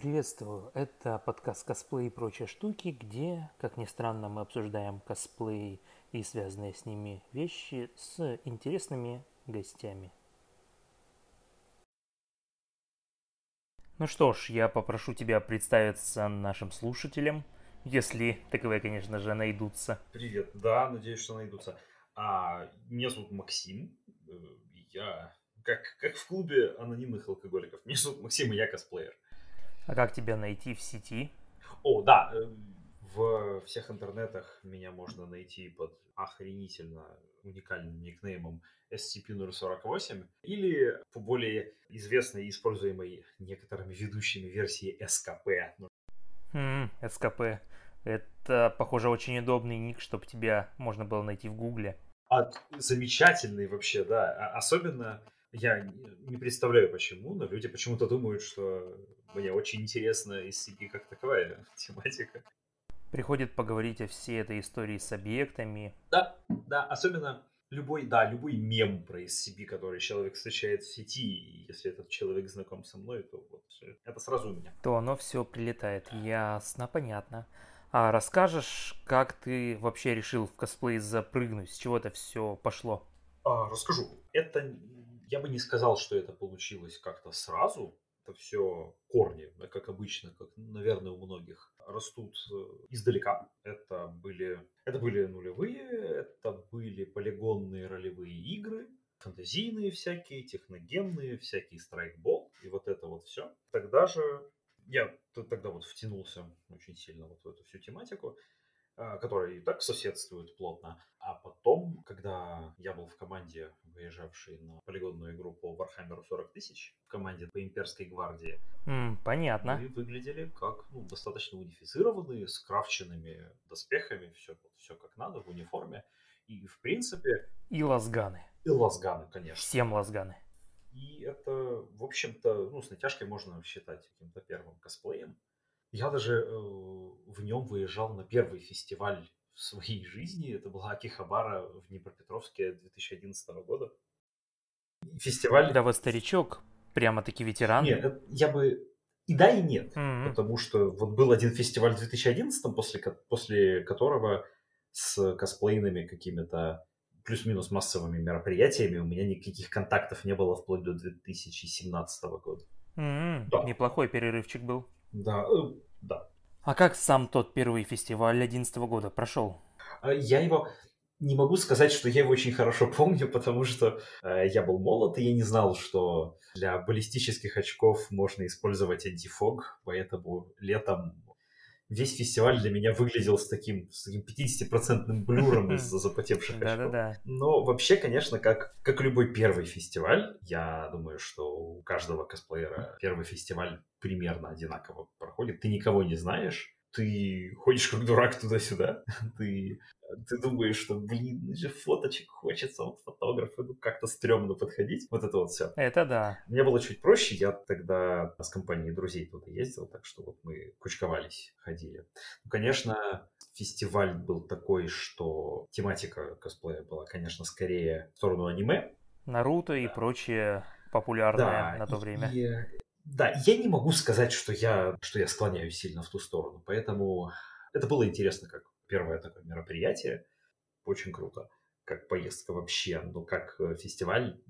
Приветствую! Это подкаст «Косплей и прочие штуки», где, как ни странно, мы обсуждаем косплей и связанные с ними вещи с интересными гостями. Ну что ж, я попрошу тебя представиться нашим слушателям, если таковые, конечно же, найдутся. Привет, да, надеюсь, что найдутся. А, меня зовут Максим, э, я как, как в клубе анонимных алкоголиков. Меня зовут Максим, и я косплеер. А как тебя найти в сети? О, да, э, в всех интернетах меня можно найти под охренительно уникальным никнеймом SCP-048 или по более известной и используемой некоторыми ведущими версии SKP. Хм, SKP. Это, похоже, очень удобный ник, чтобы тебя можно было найти в Гугле. А, замечательный вообще, да. А, особенно я не представляю почему, но люди почему-то думают, что мне очень интересна SCP как таковая тематика. Приходит поговорить о всей этой истории с объектами. Да, да, особенно любой, да, любой мем про SCP, который человек встречает в сети, и если этот человек знаком со мной, то вот это сразу у меня. То оно все прилетает. Ясно, понятно. А расскажешь, как ты вообще решил в косплей запрыгнуть? С чего это все пошло? А, расскажу. Это я бы не сказал, что это получилось как-то сразу. Это все корни, как обычно, как, наверное, у многих, растут э, издалека. Это были, это были нулевые, это были полигонные ролевые игры, фантазийные всякие, техногенные, всякие страйкбол и вот это вот все. Тогда же я тогда вот втянулся очень сильно вот в эту всю тематику. А, которые и так соседствуют плотно. А потом, когда я был в команде, выезжавшей на полигонную игру по Warhammer 40 тысяч, в команде по имперской гвардии, mm, понятно. мы выглядели как ну, достаточно унифицированные, с крафченными доспехами, все, все как надо, в униформе. И, в принципе... И лазганы. И лазганы, конечно. Всем лазганы. И это, в общем-то, ну, с натяжкой можно считать каким-то первым косплеем. Я даже э, в нем выезжал на первый фестиваль в своей жизни. Это была Акихабара в Днепропетровске 2011 года. Фестиваль... Да вы старичок, прямо-таки ветеран. Нет, я бы... И да, и нет. Mm-hmm. Потому что вот был один фестиваль в 2011, после, после которого с косплейными какими-то плюс-минус массовыми мероприятиями у меня никаких контактов не было вплоть до 2017 года. Mm-hmm. Да. Неплохой перерывчик был. Да, э, да. А как сам тот первый фестиваль 2011 года прошел? А, я его не могу сказать, что я его очень хорошо помню, потому что э, я был молод, и я не знал, что для баллистических очков можно использовать антифог, поэтому летом весь фестиваль для меня выглядел с таким, с таким 50-процентным блюром из-за запотевших очков. Да-да-да. Но вообще, конечно, как, как любой первый фестиваль, я думаю, что у каждого косплеера первый фестиваль примерно одинаково проходит. Ты никого не знаешь, ты ходишь как дурак туда-сюда, ты, ты думаешь, что, блин, ну же фоточек хочется, вот фотографы, ну как-то стрёмно подходить, вот это вот все. Это да. Мне было чуть проще, я тогда с компанией друзей туда ездил, так что вот мы кучковались, ходили. Ну, конечно, фестиваль был такой, что тематика косплея была, конечно, скорее в сторону аниме. Наруто и прочее популярное да, на то время. И да, я не могу сказать, что я, что я склоняюсь сильно в ту сторону, поэтому это было интересно как первое такое мероприятие, очень круто, как поездка вообще, но как э, фестиваль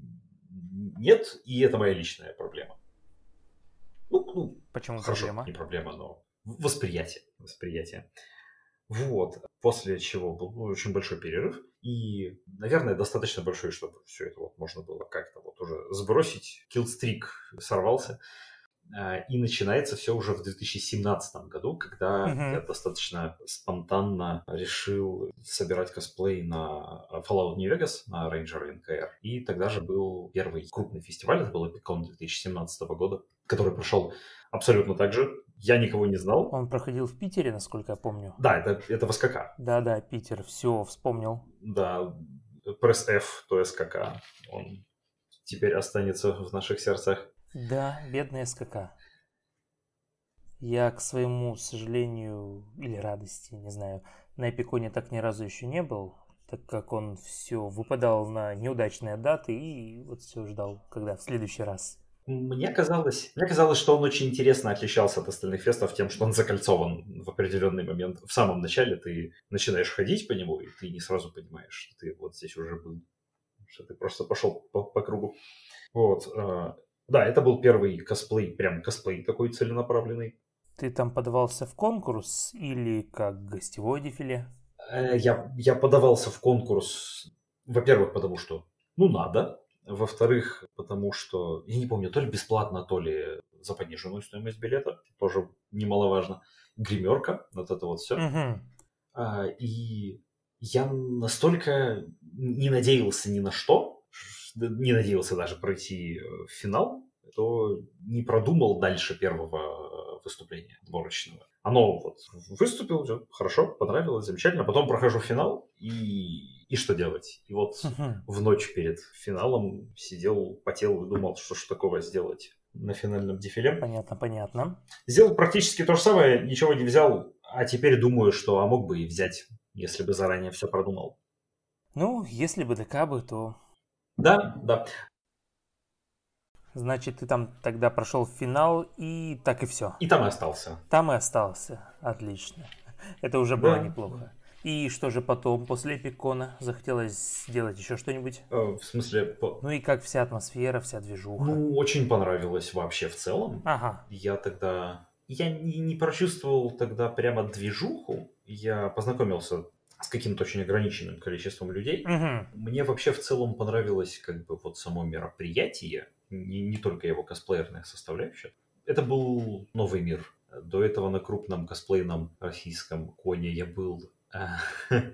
нет, и это моя личная проблема. Ну, ну Почему хорошо, проблема? не проблема, но восприятие, восприятие. Вот, после чего был очень большой перерыв, и, наверное, достаточно большой, чтобы все это вот можно было как-то вот уже сбросить. Киллстрик сорвался. А, и начинается все уже в 2017 году, когда uh-huh. я достаточно спонтанно решил собирать косплей на Fallout New Vegas, на Ranger NKR. И тогда же был первый крупный фестиваль, это был Epicon 2017 года, который прошел абсолютно так же. Я никого не знал. Он проходил в Питере, насколько я помню. Да, это, это в СКК. Да-да, Питер, все, вспомнил. Да, пресс F, то СКК. Он теперь останется в наших сердцах. Да, бедная СКК. Я, к своему сожалению или радости, не знаю, на Эпиконе так ни разу еще не был, так как он все выпадал на неудачные даты и вот все ждал, когда в следующий раз. Мне казалось, мне казалось, что он очень интересно отличался от остальных фестов тем, что он закольцован в определенный момент. В самом начале ты начинаешь ходить по нему, и ты не сразу понимаешь, что ты вот здесь уже был, что ты просто пошел по, по кругу. Вот. Да, это был первый косплей, прям косплей такой целенаправленный. Ты там подавался в конкурс или как гостевое дефиле? Э, Я, я подавался в конкурс, во-первых, потому что, ну, надо. Во-вторых, потому что, я не помню, то ли бесплатно, то ли за пониженную стоимость билета, тоже немаловажно. Гримерка, вот это вот все. Мгм. И я настолько не надеялся ни на что, не надеялся даже пройти э, финал, то не продумал дальше первого э, выступления отборочного. Оно вот выступил, всё хорошо, понравилось, замечательно. Потом прохожу финал, и, и что делать? И вот Мгм. в ночь перед финалом сидел, потел и думал, что ж такого сделать на финальном дефиле. Понятно, понятно. Сделал практически то же самое, ничего не взял, а теперь думаю, что а мог бы и взять, если бы заранее все продумал. Ну, если бы да кабы, то Да, да. значит ты там тогда прошел финал и так и все. И там и остался. Там и остался. Отлично. Это уже было Да. неплохо. И что же потом, после Эпикона, захотелось сделать еще что-нибудь? Э, В смысле, по- Ну и как вся атмосфера, вся движуха. ну, очень понравилось вообще в целом. Ага. Я тогда... Я не, не прочувствовал тогда прямо движуху. Я познакомился с каким-то очень ограниченным количеством людей. Мгм. Мне вообще в целом понравилось как бы вот само мероприятие, не, не только его косплеерная составляющая. Это был новый мир. До этого на крупном косплейном российском коне я был э,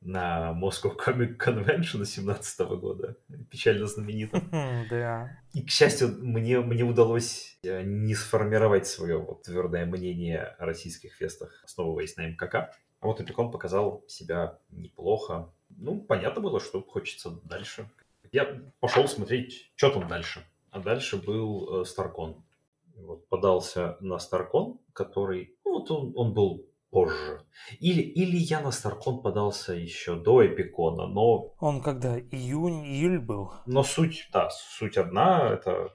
на Moscow Comic Convention 2017 года, печально знаменитом. Хм, Да. И, к счастью, мне, мне удалось э, не сформировать свое вот твердое мнение о российских фестах, основываясь на МКК. А вот Эпикон показал себя неплохо. Ну, понятно было, что хочется дальше. Я пошел смотреть, что там дальше. А дальше был э, Старкон. Вот, подался на Старкон, который... Ну, вот он, он был позже. Или, или я на Старкон подался еще до Эпикона, но Он когда? Июнь, июль был? но суть, да, суть одна. Это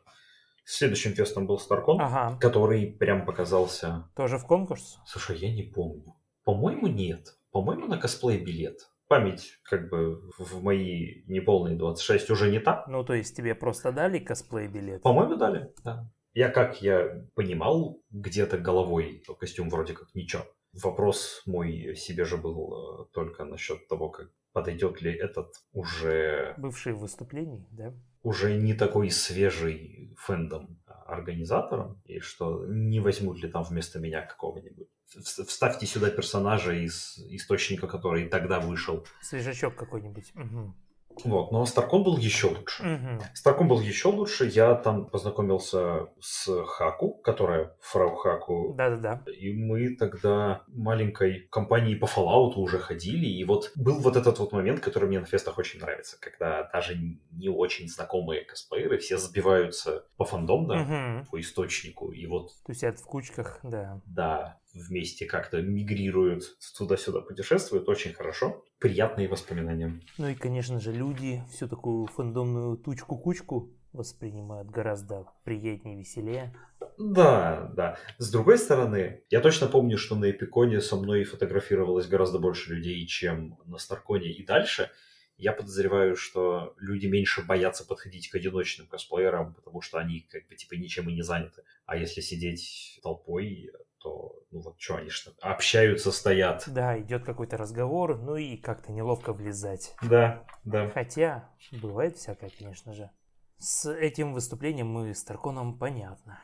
следующим фестом был Старкон, Ага. который прям показался... Тоже в конкурс? Слушай, я не помню. По-моему, нет. По-моему, на косплей билет. Память, как бы, в мои неполные 26 уже не та. Ну, то есть тебе просто дали косплей билет? По-моему, дали, да. Я как я понимал где-то головой, то костюм вроде как ничего. Вопрос мой себе же был э, только насчет того, как подойдет ли этот уже Бывшие выступлений, да? уже не такой свежий фэндом организатором, и что не возьмут ли там вместо меня какого-нибудь. Вставьте сюда персонажа из источника, который тогда вышел. Свежачок какой-нибудь. Мгм. Вот, но Старкон был еще лучше. Мгм. Старкон был еще лучше. Я там познакомился с Хаку, которая фрау Хаку. Да-да-да. И мы тогда маленькой компанией по Fallout уже ходили. И вот был вот этот вот момент, который мне на фестах очень нравится, когда даже не очень знакомые косплееры все сбиваются по фандомно, Мгм. по источнику. И вот, Тусят в кучках, да. да, вместе как-то мигрируют, туда-сюда путешествуют. Очень хорошо. Приятные воспоминания. Ну и, конечно же, люди всю такую фандомную тучку-кучку воспринимают гораздо приятнее, веселее. Да, да. С другой стороны, я точно помню, что на Эпиконе со мной фотографировалось гораздо больше людей, чем на Старконе и дальше. Я подозреваю, что люди меньше боятся подходить к одиночным косплеерам, потому что они как бы типа ничем и не заняты. А если сидеть толпой, то ну вот что они что общаются, стоят. Да, идет какой-то разговор, ну и как-то неловко влезать. Да, да. Хотя, бывает всякое, конечно же. С этим выступлением мы с Тарконом понятно.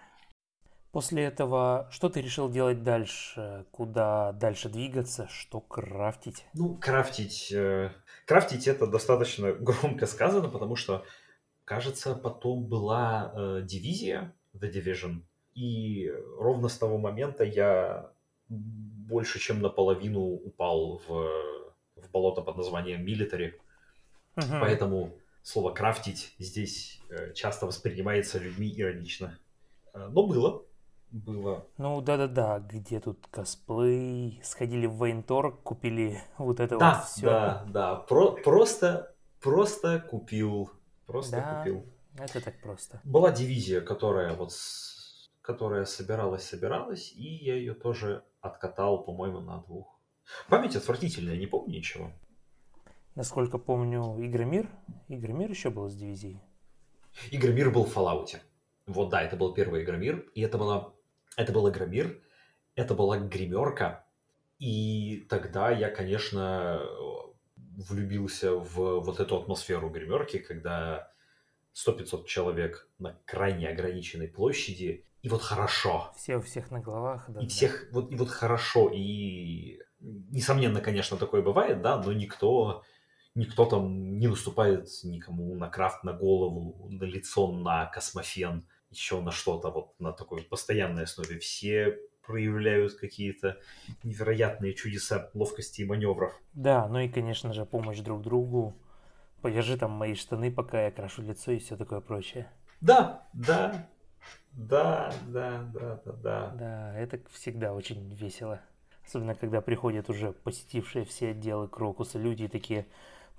После этого, что ты решил делать дальше? Куда дальше двигаться? Что крафтить? Ну, крафтить... э, крафтить это достаточно громко сказано, потому что, кажется, потом была э, дивизия The Division, и ровно с того момента я больше чем наполовину упал в, в болото под названием Military, Мгм. поэтому слово «крафтить» здесь э, часто воспринимается людьми иронично. Э, Но было, было. Ну да-да-да, где тут косплей? Сходили в Вейнторг, купили вот это Да, вот все. да, да, Про- просто, просто купил, просто Да. купил. Это так просто. Была дивизия, которая вот с- которая собиралась, собиралась, и я ее тоже откатал, по-моему, на двух. Память отвратительная, не помню ничего. Насколько помню, Игромир. Игромир еще был из дивизии. Игромир был в Fallout. Вот да, это был первый Игромир, и это была, это был Игромир, это была гримерка, и тогда я, конечно, влюбился в вот эту атмосферу гримерки, когда 100-500 человек на крайне ограниченной площади, и вот хорошо, Все у всех на головах. Да, и да. всех, вот, и вот хорошо, и несомненно, конечно, такое бывает, да, но никто, никто там не наступает никому на крафт, на голову, на лицо, на космофен, еще на что-то вот на такой вот постоянной основе. Все проявляют какие-то невероятные чудеса ловкости и маневров. Да, ну и, конечно же, помощь друг другу. Подержи там мои штаны, пока я крашу лицо и все такое прочее. Да, да, да, да, да, да, да. Да, это всегда очень весело. Особенно, когда приходят уже посетившие все отделы Крокуса люди и такие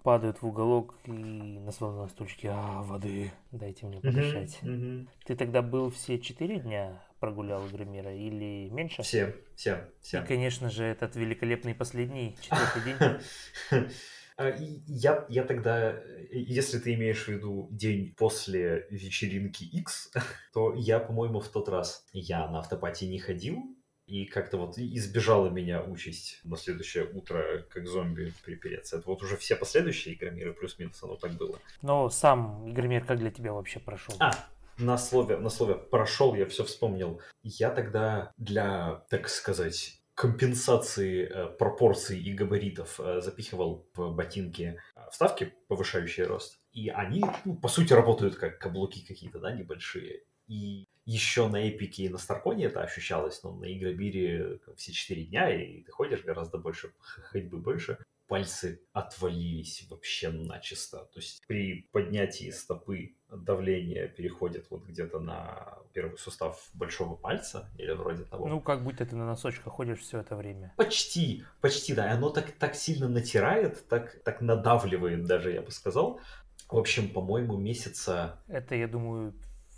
падают в уголок и на свободном стульчике, а, воды, дайте мне подышать. Мгм, мгм. Ты тогда был все четыре дня прогулял Игромира или меньше? Все, все, И, все. конечно же, этот великолепный последний четвертый день. А, Я, я тогда, э, если ты имеешь в виду день после вечеринки X, то я, по-моему, в тот раз я на автопати не ходил, и как-то вот избежала меня участь на следующее утро как зомби припереться. Это вот уже все последующие игромиры плюс-минус оно так было. Но сам Игромир как для тебя вообще прошел? А, на слове, на слове прошел, я все вспомнил. Я тогда для, так сказать, компенсации э, пропорций и габаритов э, запихивал в ботинки э, вставки, повышающие рост. И они, ну, по сути, работают как каблуки какие-то, да, небольшие. И еще на Эпике и на Старконе это ощущалось, но на Игробире все четыре дня, и ты ходишь гораздо больше, ходьбы больше. Пальцы отвалились вообще начисто. То есть при поднятии стопы давление переходит вот где-то на первый сустав большого пальца или вроде того. Ну, как будто ты на носочках ходишь все это время. Почти, почти, да. И оно так, так сильно натирает, так, так надавливает даже, я бы сказал. В общем, по-моему, месяца... Это, я думаю,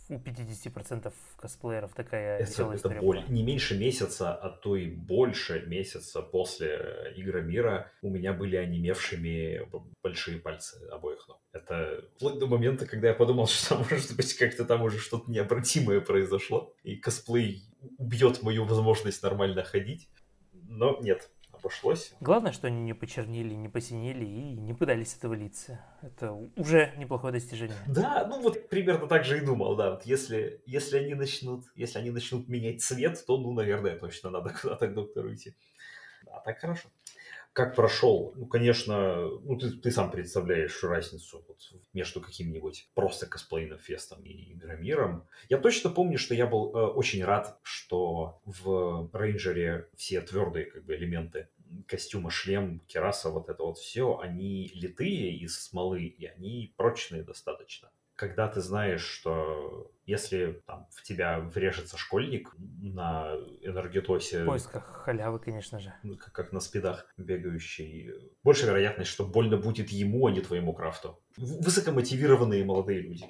у 50% косплееров такая Это, веселая это боль. Не меньше месяца, а то и больше месяца после Игромира у меня были онемевшими большие пальцы обоих ног. Это вплоть до момента, когда я подумал, что может быть как-то там уже что-то необратимое произошло, и косплей убьет мою возможность нормально ходить. Но нет, обошлось. Главное, что они не почернели, не посинели и не пытались отвалиться. Это уже неплохое достижение. Да, ну вот примерно так же и думал, да. Вот если, если они начнут, если они начнут менять цвет, то, ну, наверное, точно надо куда-то к доктору идти. А так хорошо. Как прошел? Ну, конечно, ну, ты, ты сам представляешь разницу вот между каким-нибудь просто косплейным фестом и Игромиром. Я точно помню, что я был э, очень рад, что в Рейнджере все твердые как бы элементы костюма, шлем, кераса, вот это вот все, они литые из смолы, и они прочные достаточно. Когда ты знаешь, что если там в тебя врежется школьник на энергетосе, В поисках халявы, конечно же. ну, как, как на спидах бегающий, больше вероятность, что больно будет ему, а не твоему крафту. Высокомотивированные молодые люди,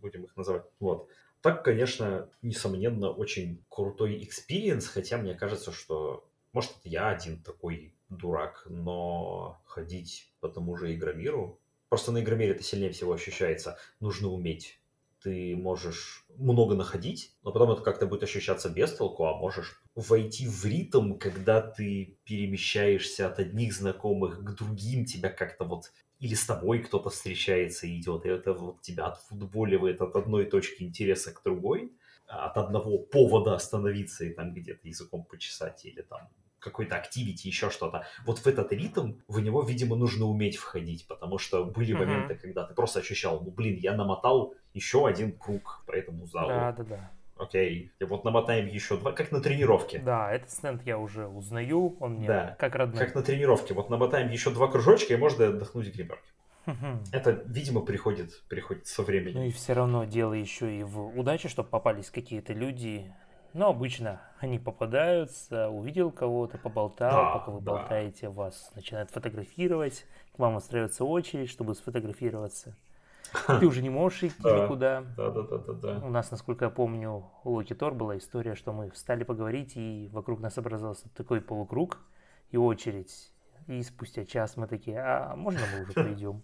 будем их называть. Вот. Так, конечно, несомненно, очень крутой experience, хотя мне кажется, что, может, я один такой дурак, но ходить по тому же Игромиру, просто на Игромире это сильнее всего ощущается, нужно уметь. Ты можешь много находить, но потом это как-то будет ощущаться без толку, а можешь войти в ритм, когда ты перемещаешься от одних знакомых к другим, тебя как-то вот или с тобой кто-то встречается и идет, и это вот тебя отфутболивает от одной точки интереса к другой, от одного повода остановиться и там где-то языком почесать или там какой-то активити, еще что-то. Вот в этот ритм, в него, видимо, нужно уметь входить, потому что были Мгм. моменты, когда ты просто ощущал, ну, блин, я намотал еще один круг по этому залу. Да, да, да. Окей, и вот намотаем еще два, как на тренировке. Да, этот стенд я уже узнаю, он мне Да, как родной. Как на тренировке. Вот намотаем еще два кружочка, и можно отдохнуть. Мгм. Это, видимо, приходит, приходит со Ну временем. и все равно дело еще и в удаче, чтобы попались какие-то люди. Но обычно они попадаются, увидел кого-то, поболтал, Да, пока вы да. болтаете, вас начинают фотографировать, к вам устраивается очередь, чтобы сфотографироваться. Ты уже не можешь идти Да. никуда. Да, да, да, да, да. У нас, насколько я помню, у Локи Тор была история, что мы встали поговорить, и вокруг нас образовался такой полукруг и очередь. И спустя час мы такие, а можно мы уже пойдем?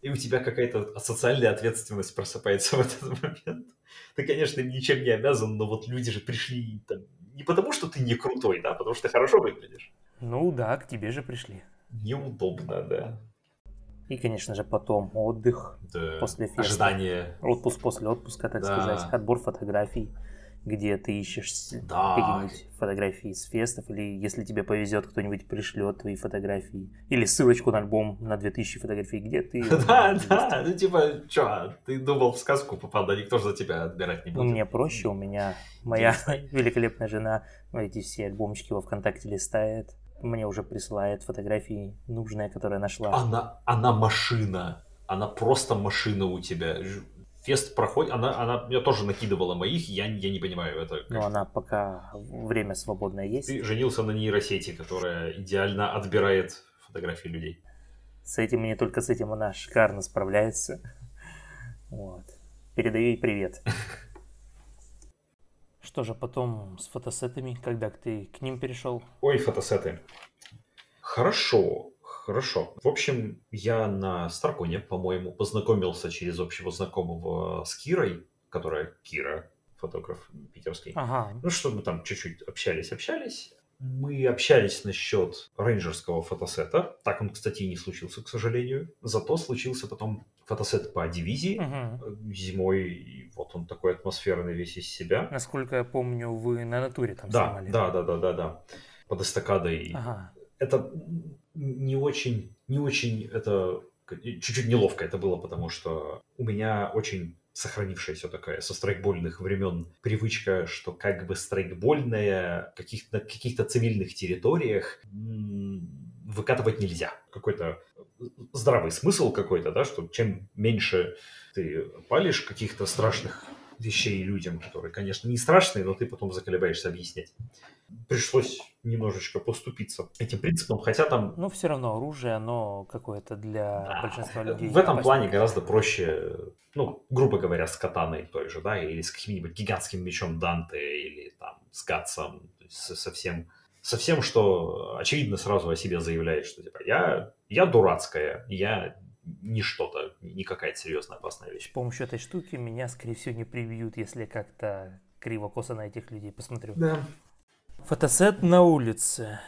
И у тебя какая-то социальная ответственность просыпается в этот момент. Ты, конечно, ничем не обязан, но вот люди же пришли там, не потому, что ты не крутой, да, а потому что ты хорошо выглядишь. Ну да, к тебе же пришли. Неудобно, да. И, конечно же, потом отдых, Да. После феста. Ожидание. отпуск после отпуска, так Да. сказать, отбор фотографий, где ты ищешь Да. какие-нибудь фотографии с фестов, или если тебе повезет, кто-нибудь пришлет твои фотографии, или ссылочку на альбом на 2000 фотографий, где ты... Да, да, ну типа, чё, ты думал в сказку попал, да никто же за тебя отбирать не будет. мне проще, у меня моя великолепная жена эти все альбомчики во ВКонтакте листает, мне уже присылает фотографии нужные, которые нашла. Она, она машина, она просто машина у тебя. Фест проходит, она, она мне тоже накидывала моих, я, я не понимаю, это как- Но она пока время свободное есть. Ты женился на нейросети, которая идеально отбирает фотографии людей. С этим и не только с этим она шикарно справляется. Вот. Передаю ей привет. Что же потом с фотосетами, когда ты к ним перешел? Ой, фотосеты. Хорошо, хорошо. В общем, я на Старконе, по-моему, познакомился через общего знакомого с Кирой, которая Кира, фотограф питерский. Ага. Ну что, мы там чуть-чуть общались, общались. Мы общались насчет рейнджерского фотосета. Так он, кстати, и не случился, к сожалению. Зато случился потом фотосет по дивизии э, зимой. И вот он такой атмосферный весь из себя. Насколько я помню, вы на натуре там Да, снимали. да, да, да, да, да. Под эстакадой. Ага. Это не очень, не очень, это чуть-чуть неловко это было, потому что у меня очень сохранившаяся такая со страйкбольных времен привычка, что как бы страйкбольная каких- на каких-то цивильных территориях выкатывать нельзя. Какой-то здравый смысл какой-то, да, что чем меньше ты палишь каких-то страшных вещей людям, которые, конечно, не страшные, но ты потом заколебаешься объяснять. Пришлось немножечко поступиться этим принципом, хотя там Ну, все равно оружие, оно какое-то для да, большинства людей. в этом опаснее. плане гораздо проще, ну, грубо говоря, с катаной той же, да, или с каким-нибудь гигантским мечом Данте, или там с Гатсом, то есть со, со всем, со всем, что очевидно сразу о себе заявляет, что типа я, я дурацкая, я не что-то, не какая-то серьезная опасная вещь. С помощью этой штуки меня, скорее всего, не прибьют, если как-то криво-косо на этих людей посмотрю. Да. Фотосет на улице.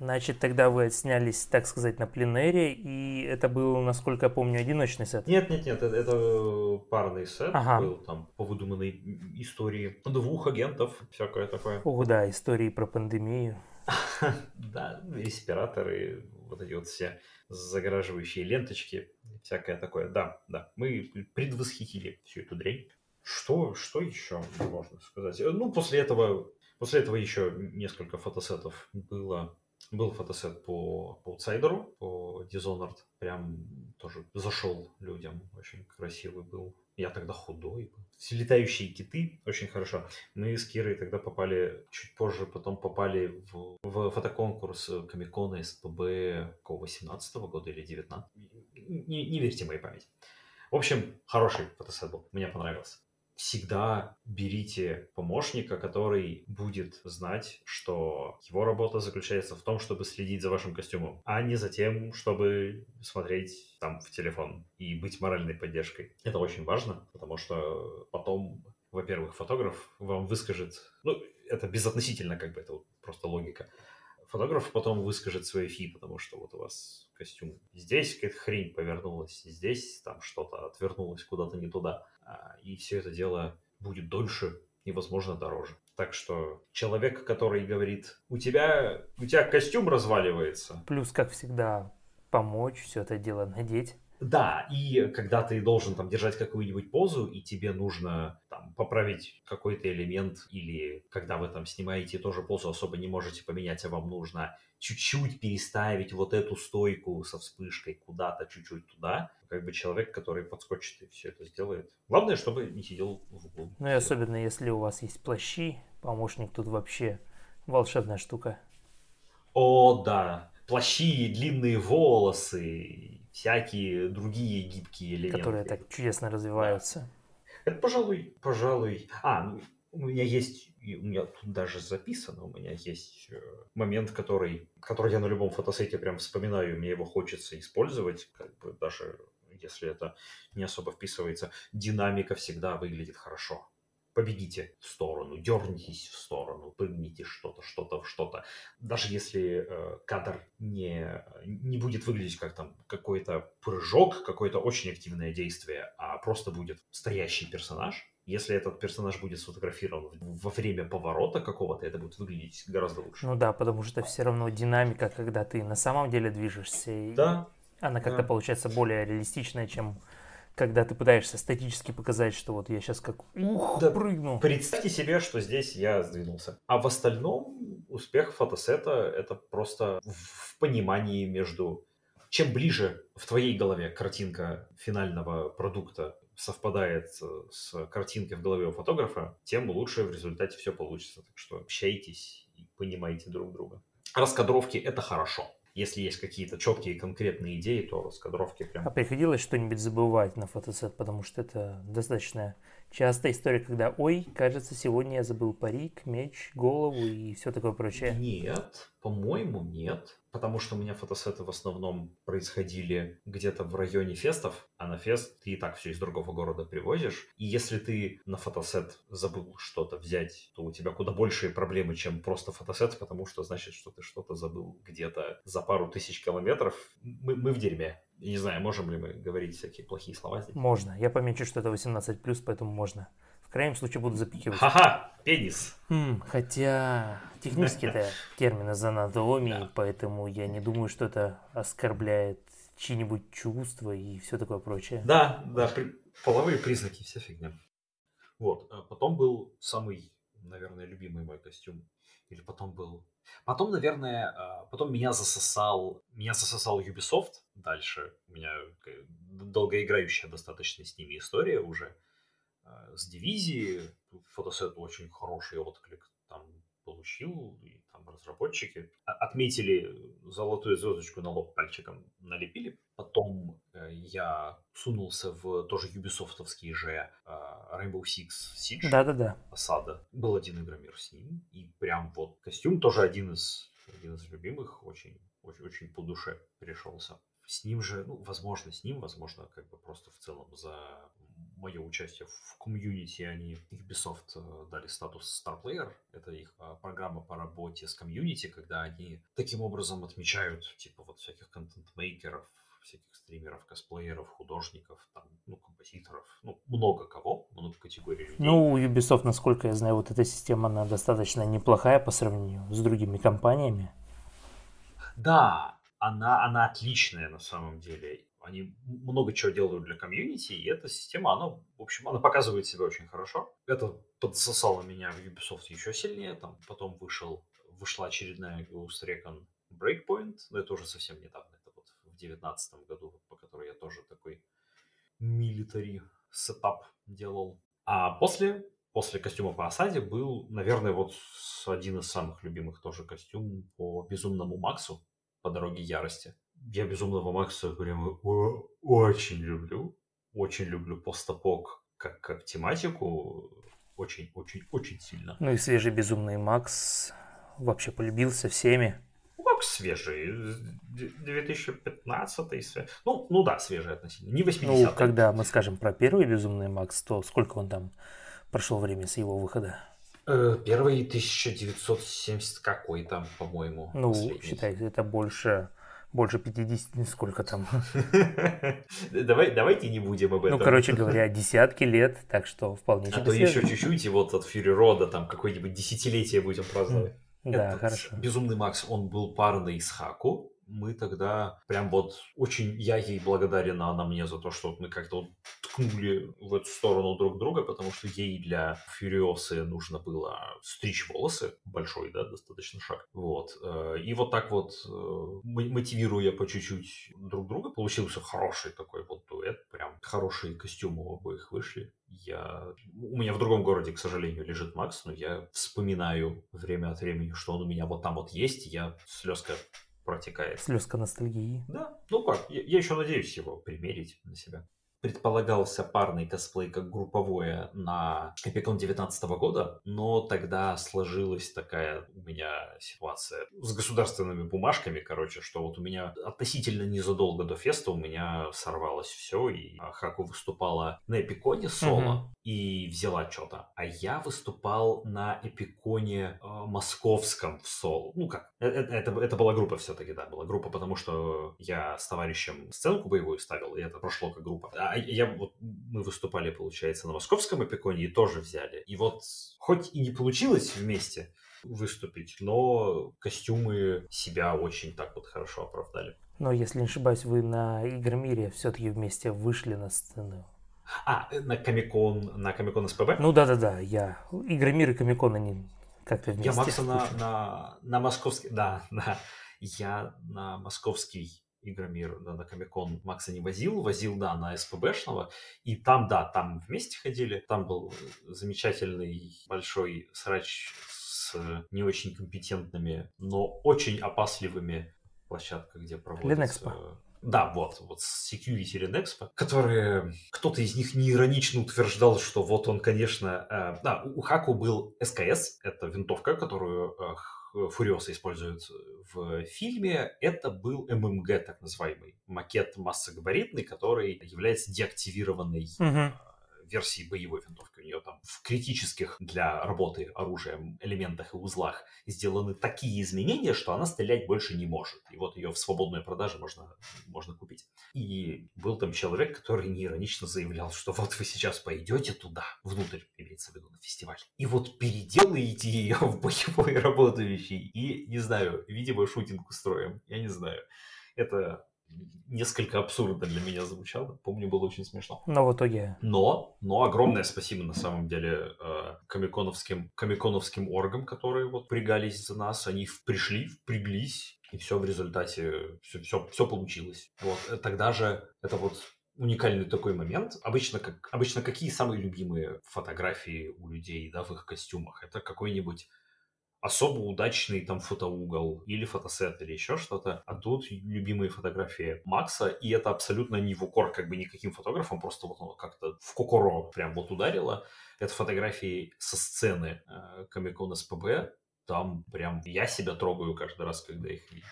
Значит, тогда вы отснялись, так сказать, на пленэре, и это был, насколько я помню, одиночный сет. Нет, нет, нет, это, это парный сет Ага. был там по выдуманной истории двух агентов, всякое такое. Ох, да, истории про пандемию. Да, респираторы, вот эти вот все загораживающие ленточки, всякое такое. Да, да, мы предвосхитили всю эту дрянь. Что, что еще можно сказать? Э, Ну, после этого, после этого еще несколько фотосетов было. Был фотосет по, по аутсайдеру, по Dishonored. Прям тоже зашел людям. Очень красивый был. Я тогда худой был. Все летающие киты, очень хорошо. Мы с Кирой тогда попали, чуть позже потом попали в, в фотоконкурс Комикона СПБ какого 18 года или 19 не, не верьте моей памяти. В общем, хороший фотосет был, мне понравился. Всегда берите помощника, который будет знать, что его работа заключается в том, чтобы следить за вашим костюмом, а не за тем, чтобы смотреть там в телефон и быть моральной поддержкой. Это очень важно, потому что потом во-первых, фотограф вам выскажет, ну, это безотносительно, как бы, это вот просто логика. Фотограф потом выскажет свои фи, потому что вот у вас костюм здесь какая-то хрень повернулась, здесь там что-то отвернулось куда-то не туда, а, и все это дело будет дольше и, возможно, дороже. Так что человек, который говорит, у тебя, у тебя костюм разваливается, Плюс, как всегда, помочь все это дело надеть. Да, и когда ты должен там держать какую-нибудь позу, и тебе нужно там поправить какой-то элемент, или когда вы там снимаете тоже позу, особо не можете поменять, а вам нужно чуть-чуть переставить вот эту стойку со вспышкой куда-то чуть-чуть туда, как бы человек, который подскочит и все это сделает. Главное, чтобы не сидел в углу. Ну и особенно, если у вас есть плащи, помощник тут вообще волшебная штука. О, да, плащи, длинные волосы, всякие другие гибкие элементы. Которые так чудесно развиваются. Да. Это, пожалуй, пожалуй... А, ну, у меня есть, у меня тут даже записано, у меня есть э, момент, который, который я на любом фотосете прям вспоминаю, мне его хочется использовать, как бы даже если это не особо вписывается. Динамика всегда выглядит хорошо побегите в сторону, дернитесь в сторону, прыгните что-то, что-то, что-то. Даже если э, кадр не, не будет выглядеть как там какой-то прыжок, какое-то очень активное действие, а просто будет стоящий персонаж, если этот персонаж будет сфотографирован во время поворота какого-то, это будет выглядеть гораздо лучше. Ну да, потому что все равно динамика, когда ты на самом деле движешься, да, она как-то да. получается более реалистичная, чем когда ты пытаешься статически показать, что вот я сейчас как ух, да, прыгну. Представьте себе, что здесь я сдвинулся. А в остальном успех фотосета это просто в понимании между... Чем ближе в твоей голове картинка финального продукта совпадает с картинкой в голове у фотографа, тем лучше в результате все получится. Так что общайтесь и понимайте друг друга. Раскадровки — это хорошо если есть какие-то четкие конкретные идеи, то раскадровки прям... А приходилось что-нибудь забывать на фотосет, потому что это достаточно частая история, когда, ой, кажется, сегодня я забыл парик, меч, голову и все такое прочее. Нет, по-моему, нет потому что у меня фотосеты в основном происходили где-то в районе фестов, а на фест ты и так все из другого города привозишь. И если ты на фотосет забыл что-то взять, то у тебя куда большие проблемы, чем просто фотосет, потому что значит, что ты что-то забыл где-то за пару тысяч километров. Мы, мы в дерьме. Не знаю, можем ли мы говорить всякие плохие слова здесь? Можно. Я помечу, что это 18+, поэтому можно крайнем случае буду запихивать. Ха-ха, пенис. Хм, хотя технически это термин из анатомии, поэтому я не думаю, что это оскорбляет чьи-нибудь чувства и все такое прочее. Да, да, при... половые признаки, вся фигня. Вот, а потом был самый, наверное, любимый мой костюм. Или потом был... Потом, наверное, а, потом меня засосал, меня засосал Ubisoft. Дальше у меня долгоиграющая достаточно с ними история уже. Э, с дивизии. Фотосет очень хороший отклик там получил, и там разработчики отметили золотую звездочку на лоб пальчиком налепили. Потом э, я сунулся в тоже юбисофтовский же э, Rainbow Six Siege. Да-да-да. Осада. Был один игромир с ним. И прям вот костюм тоже один из, один из любимых. Очень, очень, очень по душе пришелся. С ним же, ну, возможно, с ним, возможно, как бы просто в целом за мое участие в комьюнити, они Ubisoft э, дали статус Star Player. Это их э, программа по работе с комьюнити, когда они таким образом отмечают, типа, вот всяких контент-мейкеров, всяких стримеров, косплееров, художников, там, ну, композиторов, ну, много кого, много категорий людей. Ну, у Ubisoft, насколько я знаю, вот эта система, она достаточно неплохая по сравнению с другими компаниями. Да, она, она отличная на самом деле. Они много чего делают для комьюнити, и эта система, она, в общем, она показывает себя очень хорошо. Это подсосало меня в Ubisoft еще сильнее. Там потом вышел, вышла очередная Ghost Recon Breakpoint, но это уже совсем недавно, это вот в девятнадцатом году, по которой я тоже такой милитари setup делал. А после, после костюма по осаде был, наверное, вот один из самых любимых тоже костюм по Безумному Максу по дороге ярости я Безумного Макса прям очень люблю. Очень люблю постапок как, как тематику. Очень-очень-очень сильно. Ну и свежий Безумный Макс вообще полюбился всеми. Как свежий? 2015 ну, ну да, свежий относительно. Не 80 Ну, когда мы скажем про первый Безумный Макс, то сколько он там прошел время с его выхода? Э, первый 1970 какой-то, по-моему. Ну, последний. считай, это больше больше 50, сколько там. Давай, давайте не будем об ну, этом. Ну, короче говоря, десятки лет, так что вполне А то еще чуть-чуть, и вот от Фьюри Рода там какое-нибудь десятилетие будем праздновать. Да, хорошо. Безумный Макс, он был парный с Хаку, мы тогда прям вот очень я ей благодарен, а она мне за то, что мы как-то вот ткнули в эту сторону друг друга, потому что ей для Фюриосы нужно было стричь волосы, большой, да, достаточно шаг. Вот. Э, и вот так вот, э, мотивируя по чуть-чуть друг друга, получился хороший такой вот дуэт, прям хорошие костюмы у обоих вышли. Я... У меня в другом городе, к сожалению, лежит Макс, но я вспоминаю время от времени, что он у меня вот там вот есть, я слезка протекает. Слезка ностальгии. Да, ну как, я, я еще надеюсь его примерить на себя предполагался парный косплей как групповое на Эпикон 19 года, но тогда сложилась такая у меня ситуация с государственными бумажками, короче, что вот у меня относительно незадолго до феста у меня сорвалось все, и Хаку выступала на Эпиконе соло угу. и взяла что-то, а я выступал на Эпиконе э, московском в соло. Ну как, это, э, это, это была группа все-таки, да, была группа, потому что я с товарищем сценку боевую ставил, и это прошло как группа. А а я вот мы выступали, получается, на московском эпиконе и тоже взяли. И вот хоть и не получилось вместе выступить, но костюмы себя очень так вот хорошо оправдали. Но если не ошибаюсь, вы на Игромире все-таки вместе вышли на сцену. А, на Комикон, на Комикон СПБ? Ну да-да-да, я. Игромир и Комикон, они как-то вместе. Я Макса на, на, на московский, да, да. Я на московский Игромир да, на Комикон Макса не возил, возил, да, на СПБшного, и там, да, там вместе ходили, там был замечательный большой срач с не очень компетентными, но очень опасливыми площадках, где проводится... Да, вот, вот Security Renexpo, которые кто-то из них неиронично утверждал, что вот он, конечно, э, да, у Хаку был СКС, это винтовка, которую э, Фуриоса используют в фильме, это был ММГ, так называемый, макет массогабаритный, который является деактивированной угу версии боевой винтовки. У нее там в критических для работы оружием элементах и узлах сделаны такие изменения, что она стрелять больше не может. И вот ее в свободной продаже можно, можно купить. И был там человек, который неиронично заявлял, что вот вы сейчас пойдете туда, внутрь, имеется в виду на фестиваль, и вот переделаете ее в боевой работающий. И, не знаю, видимо, шутинг устроим. Я не знаю. Это несколько абсурдно для меня звучало. Помню, было очень смешно. Но в итоге... Но, но огромное спасибо на самом деле э, комиконовским, комиконовским оргам, которые вот пригались за нас. Они пришли, впряглись, и все в результате, все, все, все получилось. Вот, э, тогда же это вот уникальный такой момент. Обычно, как, обычно какие самые любимые фотографии у людей да, в их костюмах? Это какой-нибудь особо удачный там фотоугол или фотосет или еще что-то. А тут любимые фотографии Макса, и это абсолютно не в укор как бы никаким фотографам, просто вот оно как-то в кокоро прям вот ударило. Это фотографии со сцены э, Комикон СПБ. Там прям я себя трогаю каждый раз, когда их вижу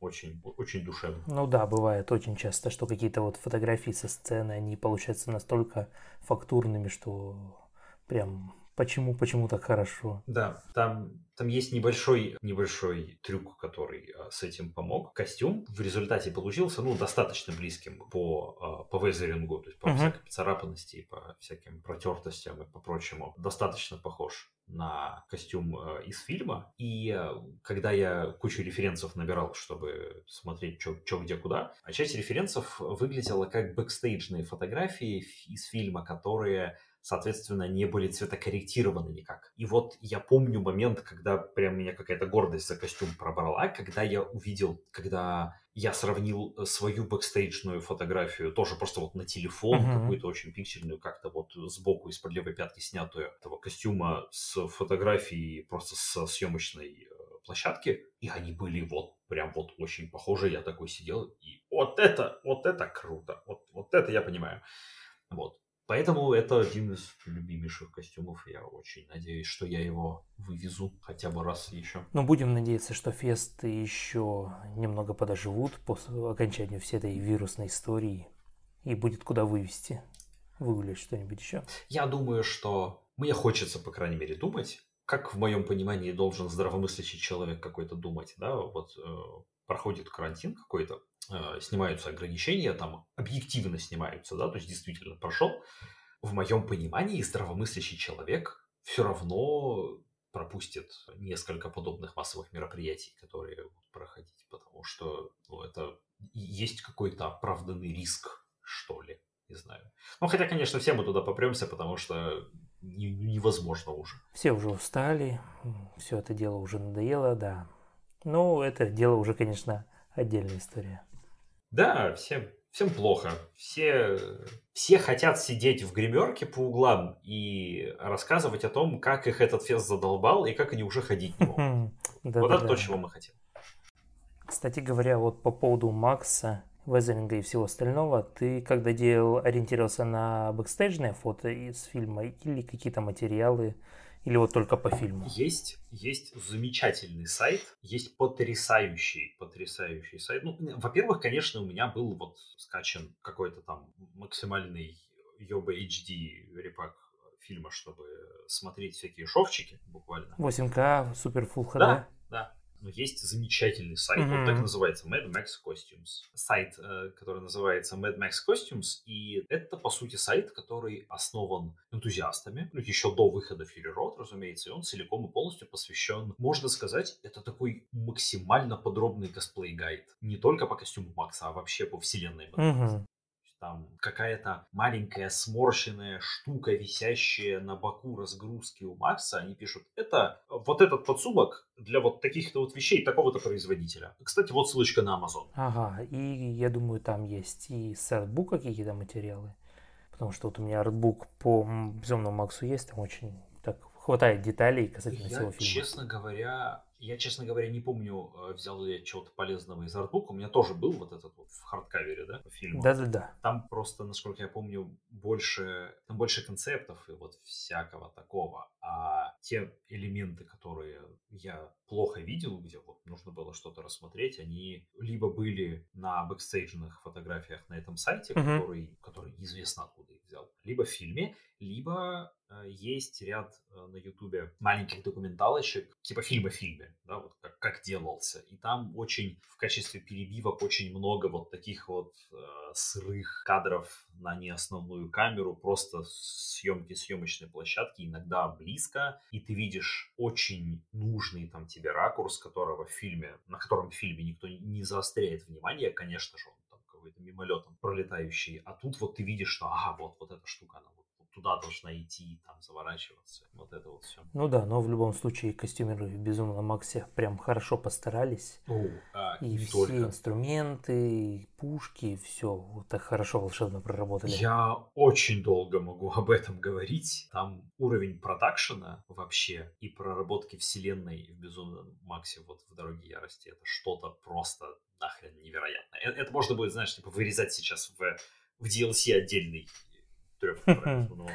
очень, очень душевно. Ну да, бывает очень часто, что какие-то вот фотографии со сцены, они получаются настолько фактурными, что прям почему, почему так хорошо. Да, там, там есть небольшой, небольшой трюк, который а, с этим помог. Костюм в результате получился, ну, достаточно близким по, а, по везерингу, то есть по uh-huh. всякой царапанности, по всяким протертостям и по прочему. Достаточно похож на костюм а, из фильма. И когда я кучу референсов набирал, чтобы смотреть, что где куда, а часть референсов выглядела как бэкстейджные фотографии из фильма, которые соответственно, не были цветокорректированы никак. И вот я помню момент, когда прям меня какая-то гордость за костюм пробрала, когда я увидел, когда я сравнил э, свою бэкстейджную фотографию, тоже просто вот на телефон, uh-huh. какую-то очень пиксельную, как-то вот сбоку из-под левой пятки снятую этого костюма с фотографией просто со съемочной э, площадки, и они были вот прям вот очень похожи. Я такой сидел, и вот это, вот это круто, вот, вот это я понимаю. Вот. Поэтому это один из любимейших костюмов. Я очень надеюсь, что я его вывезу хотя бы раз еще. Ну, будем надеяться, что фесты еще немного подоживут после окончания всей этой вирусной истории. И будет куда вывести. Выгулять что-нибудь еще. Я думаю, что мне хочется, по крайней мере, думать, как в моем понимании должен здравомыслящий человек какой-то думать, да, вот э, проходит карантин какой-то, э, снимаются ограничения, там объективно снимаются, да, то есть действительно прошел. В моем понимании здравомыслящий человек все равно пропустит несколько подобных массовых мероприятий, которые будут проходить, потому что ну, это есть какой-то оправданный риск, что ли, не знаю. Ну, хотя, конечно, все мы туда попремся, потому что невозможно уже. Все уже устали, все это дело уже надоело, да. Ну, это дело уже, конечно, отдельная история. Да, всем, всем плохо. Все, все хотят сидеть в гримерке по углам и рассказывать о том, как их этот фест задолбал и как они уже ходить не могут. Вот это то, чего мы хотим. Кстати говоря, вот по поводу Макса, Везеринга и всего остального, ты когда делал, ориентировался на бэкстейджное фото из фильма или какие-то материалы, или вот только по фильму? Есть, есть замечательный сайт, есть потрясающий, потрясающий сайт. Ну, во-первых, конечно, у меня был вот скачан какой-то там максимальный Yoba HD репак фильма, чтобы смотреть всякие шовчики буквально. 8К, супер full HD. Да, есть замечательный сайт, mm-hmm. он так называется, Mad Max Costumes. Сайт, э, который называется Mad Max Costumes, и это, по сути, сайт, который основан энтузиастами, ну, еще до выхода Fury Road, разумеется, и он целиком и полностью посвящен, можно сказать, это такой максимально подробный косплей-гайд. Не только по костюму Макса, а вообще по вселенной Mad Max. Mm-hmm там какая-то маленькая сморщенная штука, висящая на боку разгрузки у Макса, они пишут, это вот этот подсумок для вот таких-то вот вещей такого-то производителя. Кстати, вот ссылочка на Amazon. Ага, и я думаю, там есть и с артбука какие-то материалы. Потому что вот у меня артбук по Безумному Максу есть, там очень так хватает деталей касательно я, всего фильма. честно говоря, я, честно говоря, не помню, э, взял ли я чего-то полезного из артбука. У меня тоже был вот этот вот в hardcover е, да, фильм. Да-да-да. Там просто, насколько я помню, больше, там больше концептов и вот всякого такого. А те элементы, которые я плохо видел, где вот нужно было что-то рассмотреть, они либо были на бэкстейджных фотографиях на этом сайте, uh-huh. который, который неизвестно откуда их взял, либо в фильме, либо э, есть ряд э, на ютубе маленьких документалочек, типа фильма фильме, да, вот как, как делался. И там очень в качестве перебивок очень много вот таких вот э, сырых кадров на неосновную камеру, просто съемки съемочной площадки, иногда близко, и ты видишь очень нужный там тебе ракурс, которого в фильме, на котором в фильме никто не заостряет внимание, конечно же, он там какой-то мимолетом пролетающий, а тут вот ты видишь, что ага, вот, вот эта штука, она вот туда должна идти, там заворачиваться, вот это вот все. Ну да, но в любом случае костюмеры в Безумном Максе прям хорошо постарались. О, а, и все только. инструменты, и пушки, все вот так хорошо волшебно проработали. Я очень долго могу об этом говорить. Там уровень продакшена вообще и проработки вселенной в Безумном Максе вот в Дороге Ярости, это что-то просто нахрен невероятное. Это, это можно будет, знаешь, типа вырезать сейчас в, в DLC отдельный трех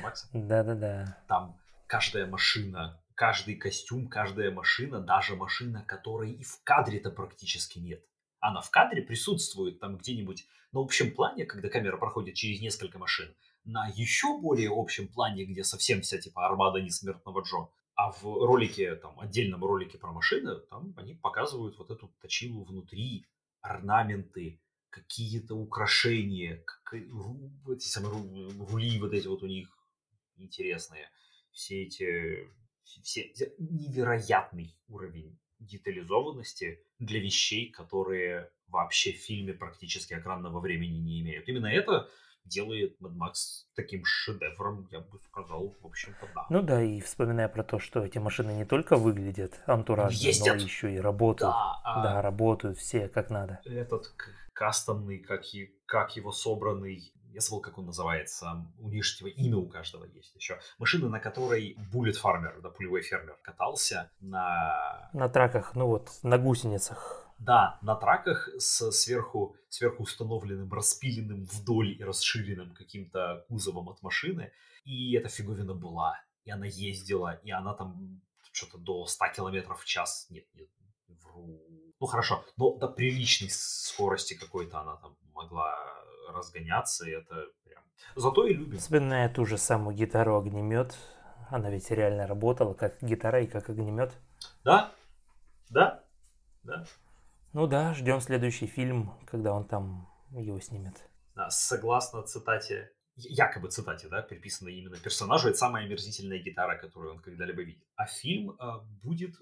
Макса. Да-да-да. Там каждая машина, каждый костюм, каждая машина, даже машина, которой и в кадре-то практически нет. Она в кадре присутствует там где-нибудь на общем плане, когда камера проходит через несколько машин, на еще более общем плане, где совсем вся типа армада несмертного Джо. А в ролике, там, отдельном ролике про машины, там они показывают вот эту точилу внутри, орнаменты, какие-то украшения, эти самые рули вот эти вот у них интересные. Все эти, все, невероятный уровень детализованности для вещей, которые вообще в фильме практически экранного времени не имеют. Именно это делает Mad Max таким шедевром, я бы сказал, в общем-то, да. Ну да, и вспоминая про то, что эти машины не только выглядят антуражно, но еще и работают. Да, а... да, работают все как надо. Этот кастомный, как, и, как его собранный я забыл, как он называется. У них типа имя у каждого есть еще. Машина, на которой Bullet Farmer, да, пулевой фермер, катался на... На траках, ну вот, на гусеницах. Да, на траках с сверху, сверху установленным, распиленным вдоль и расширенным каким-то кузовом от машины. И эта фиговина была. И она ездила, и она там что-то до 100 километров в час. Нет, нет, вру. Ну хорошо, но до приличной скорости какой-то она там могла разгоняться, и это прям... Зато и любим. Вспоминая ту же самую гитару огнемет, она ведь реально работала как гитара и как огнемет. Да, да, да. Ну да, ждем следующий фильм, когда он там его снимет. Да, согласно цитате, якобы цитате, да, приписанной именно персонажу, это самая омерзительная гитара, которую он когда-либо видел. А фильм э, будет,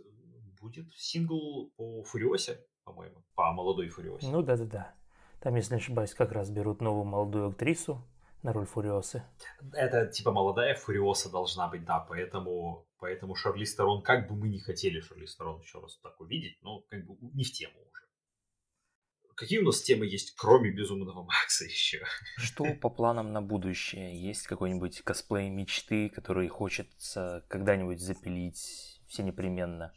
будет сингл по Фуриосе, по-моему, по молодой Фуриосе. Ну да-да-да. Там, если не ошибаюсь, как раз берут новую молодую актрису на роль Фуриосы. Это типа молодая Фуриоса должна быть, да, поэтому, поэтому Шарли Сторон, как бы мы не хотели Шарли Сторон еще раз так увидеть, но как бы не в тему уже. Какие у нас темы есть, кроме Безумного Макса еще? Что по планам на будущее? Есть какой-нибудь косплей мечты, который хочется когда-нибудь запилить все непременно?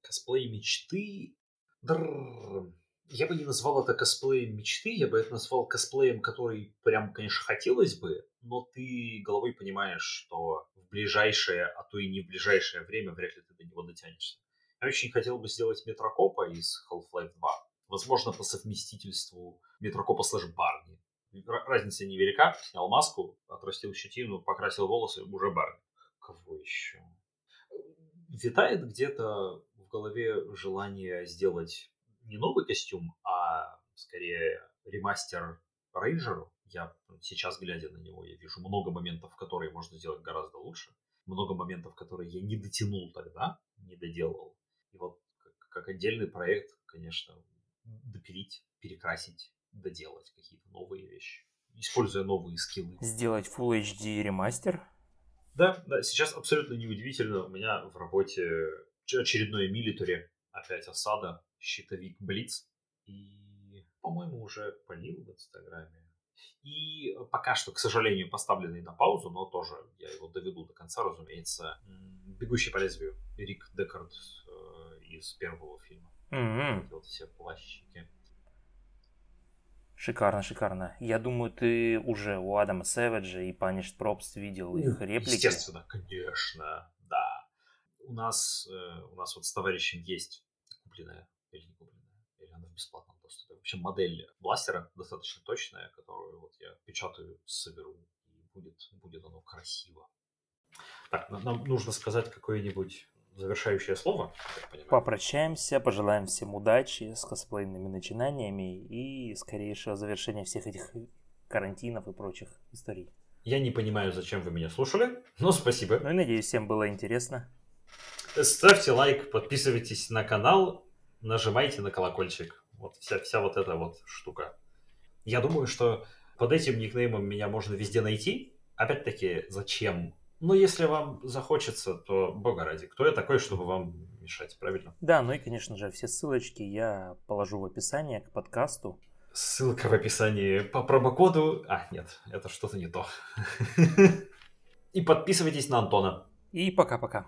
Косплей мечты Я бы не назвал это косплеем мечты, я бы это назвал косплеем, который прям, конечно, хотелось бы, но ты головой понимаешь, что в ближайшее, а то и не в ближайшее время вряд ли ты до него дотянешься. Я очень хотел бы сделать Метрокопа из Half-Life 2. Возможно, по совместительству Метрокопа слэш Барни. Разница невелика. Снял маску, отрастил щетину, покрасил волосы, уже Барни. Кого еще? Витает где-то в голове желание сделать не новый костюм, а скорее ремастер Рейнджеру. Я сейчас, глядя на него, я вижу много моментов, которые можно сделать гораздо лучше. Много моментов, которые я не дотянул тогда, не доделал. И вот как отдельный проект, конечно, допилить, перекрасить, доделать какие-то новые вещи, используя новые скиллы. Сделать Full HD ремастер? Да, да, сейчас абсолютно неудивительно. У меня в работе очередное милитари, опять осада, щитовик Блиц. И, по-моему, уже полил в Инстаграме. И пока что, к сожалению, поставленный на паузу, но тоже я его доведу до конца, разумеется, «Бегущий по лезвию» Рик Декард э, из первого фильма. Mm-hmm. Вот все плащики. Шикарно, шикарно. Я думаю, ты уже у Адама Сэвиджа и Punished Props видел их реплики. Естественно, конечно, да. У нас, э, у нас вот с товарищем есть купленная или не купленная, или она в бесплатном доступе. В общем, модель бластера достаточно точная, которую вот я печатаю, соберу, и будет, будет оно красиво. Так, нам нужно сказать какое-нибудь завершающее слово. Попрощаемся, пожелаем всем удачи с косплейными начинаниями и скорейшего завершения всех этих карантинов и прочих историй. Я не понимаю, зачем вы меня слушали, но спасибо. Ну и надеюсь, всем было интересно. Ставьте лайк, подписывайтесь на канал, нажимайте на колокольчик. Вот вся, вся вот эта вот штука. Я думаю, что под этим никнеймом меня можно везде найти. Опять-таки, зачем но если вам захочется, то, бога ради, кто я такой, чтобы вам мешать, правильно? Да, ну и, конечно же, все ссылочки я положу в описание к подкасту. Ссылка в описании по промокоду... А, нет, это что-то не то. И подписывайтесь на Антона. И пока-пока.